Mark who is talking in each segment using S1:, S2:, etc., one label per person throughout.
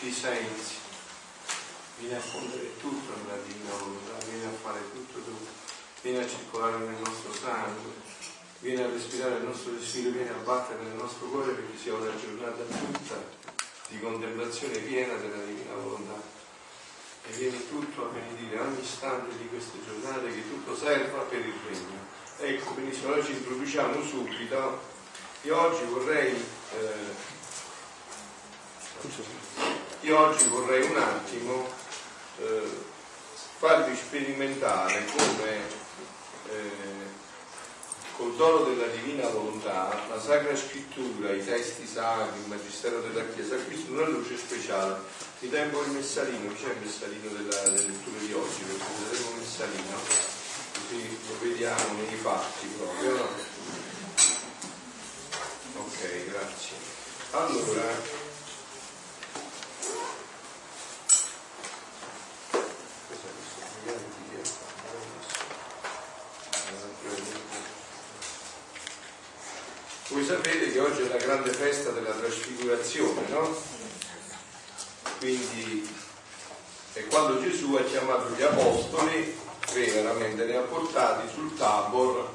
S1: illuminerà tutti i sensi, viene a fondere tutto nella divina volontà, viene a fare tutto tu, viene a circolare nel nostro sangue, viene a respirare il nostro respiro, viene a battere nel nostro cuore perché sia una giornata tutta di contemplazione piena della divina volontà. E viene tutto a benedire ogni istante di queste giornate che tutto serva per il regno. Ecco, benissimo, allora ci introduciamo subito. Io oggi vorrei eh, io oggi vorrei un attimo eh, farvi sperimentare come eh, col dono della divina volontà la Sacra Scrittura, i testi sacri, il Magistero della Chiesa acquistano una luce speciale. Vi tengo il messalino, c'è il messalino della, delle letture di oggi, perché vedremo il messalino, così lo vediamo nei fatti proprio. No? Ok, grazie. Allora, Voi sapete che oggi è la grande festa della trasfigurazione, no? Quindi è quando Gesù ha chiamato gli apostoli, tre veramente li ha portati sul tabor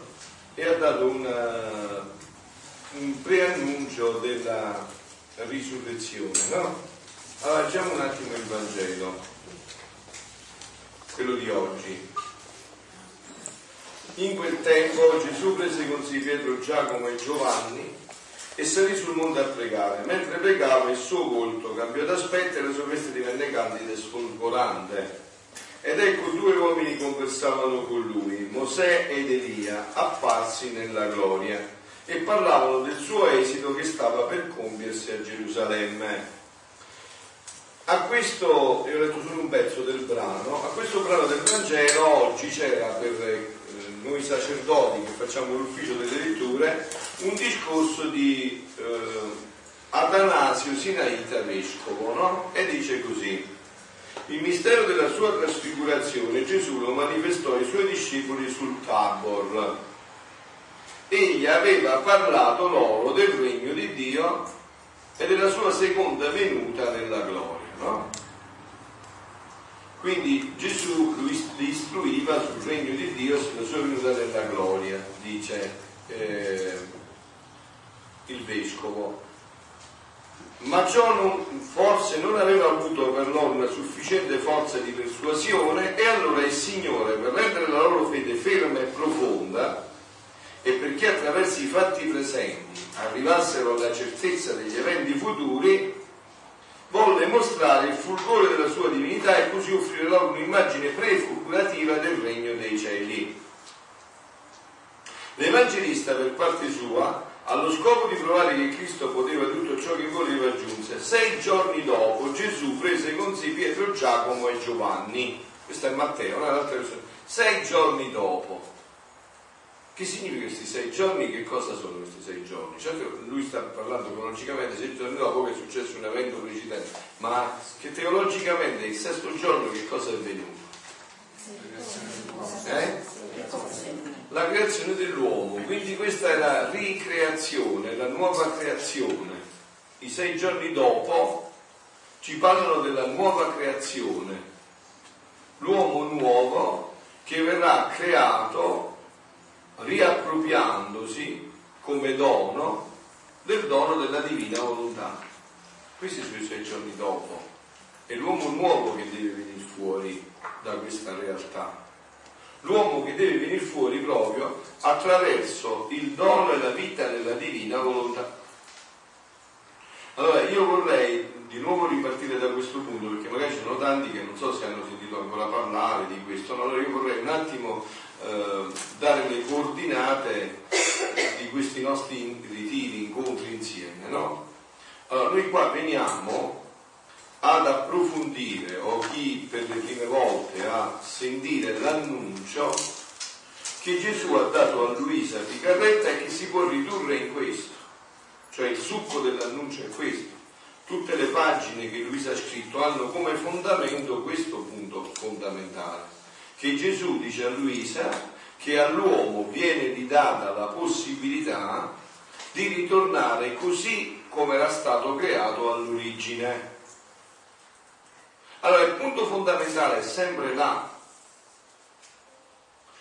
S1: e ha dato un, uh, un preannuncio della risurrezione, no? Allora leggiamo un attimo il Vangelo, quello di oggi. In quel tempo Gesù prese con sé Pietro, Giacomo e Giovanni e salì sul monte a pregare. Mentre pregava il suo volto cambiò d'aspetto e la sua veste divenne candida e sfolgorante. Ed ecco due uomini conversavano con lui, Mosè ed Elia, apparsi nella gloria, e parlavano del suo esito che stava per compiersi a Gerusalemme. A questo, io ho letto solo un pezzo del brano, a questo brano del Vangelo oggi c'era per noi sacerdoti che facciamo l'ufficio delle letture, un discorso di eh, Atanasio Sinaita Vescovo, no? E dice così. Il mistero della sua trasfigurazione Gesù lo manifestò ai suoi discepoli sul Tabor. Egli aveva parlato loro del regno di Dio e della sua seconda venuta nella gloria. No? Quindi Gesù li istruiva sul regno di Dio sulla sua venuta nella gloria, dice eh, il vescovo. Ma ciò non, forse non aveva avuto per loro una sufficiente forza di persuasione e allora il Signore, per rendere la loro fede ferma e profonda, e perché attraverso i fatti presenti arrivassero alla certezza degli eventi futuri, mostrare il fulgore della sua divinità e così offrire loro un'immagine prefigurativa del regno dei cieli. L'Evangelista, per parte sua, allo scopo di provare che Cristo poteva tutto ciò che voleva, aggiunse: Sei giorni dopo Gesù prese con sé Pietro, Giacomo e Giovanni. Questo è Matteo, un'altra persona. Sei giorni dopo che significa questi sei giorni? Che cosa sono questi sei giorni? Certo, lui sta parlando cronologicamente sei giorni dopo che è successo un evento precedente, ma che teologicamente il sesto giorno che cosa è avvenuto? Eh? La creazione dell'uomo, quindi questa è la ricreazione, la nuova creazione. I sei giorni dopo ci parlano della nuova creazione, l'uomo nuovo che verrà creato riappropriandosi come dono del dono della divina volontà. Questi sono i sei giorni dopo. È l'uomo nuovo che deve venire fuori da questa realtà. L'uomo che deve venire fuori proprio attraverso il dono e la vita della divina volontà. Allora io vorrei di nuovo ripartire da questo punto perché magari ci sono tanti che non so se hanno sentito ancora parlare di questo, allora io vorrei un attimo eh, dare le coordinate di questi nostri ritiri, incontri insieme. No? Allora, noi qua veniamo ad approfondire o chi per le prime volte a sentire l'annuncio che Gesù ha dato a Luisa Picarretta e che si può ridurre in questo, cioè il succo dell'annuncio è questo. Tutte le pagine che Luisa ha scritto hanno come fondamento questo punto fondamentale che Gesù dice a Luisa che all'uomo viene ridata la possibilità di ritornare così come era stato creato all'origine. Allora il punto fondamentale è sempre là.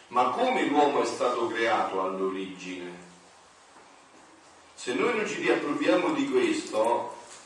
S1: Ma come l'uomo è stato creato all'origine? Se noi non ci riappropriamo di questo,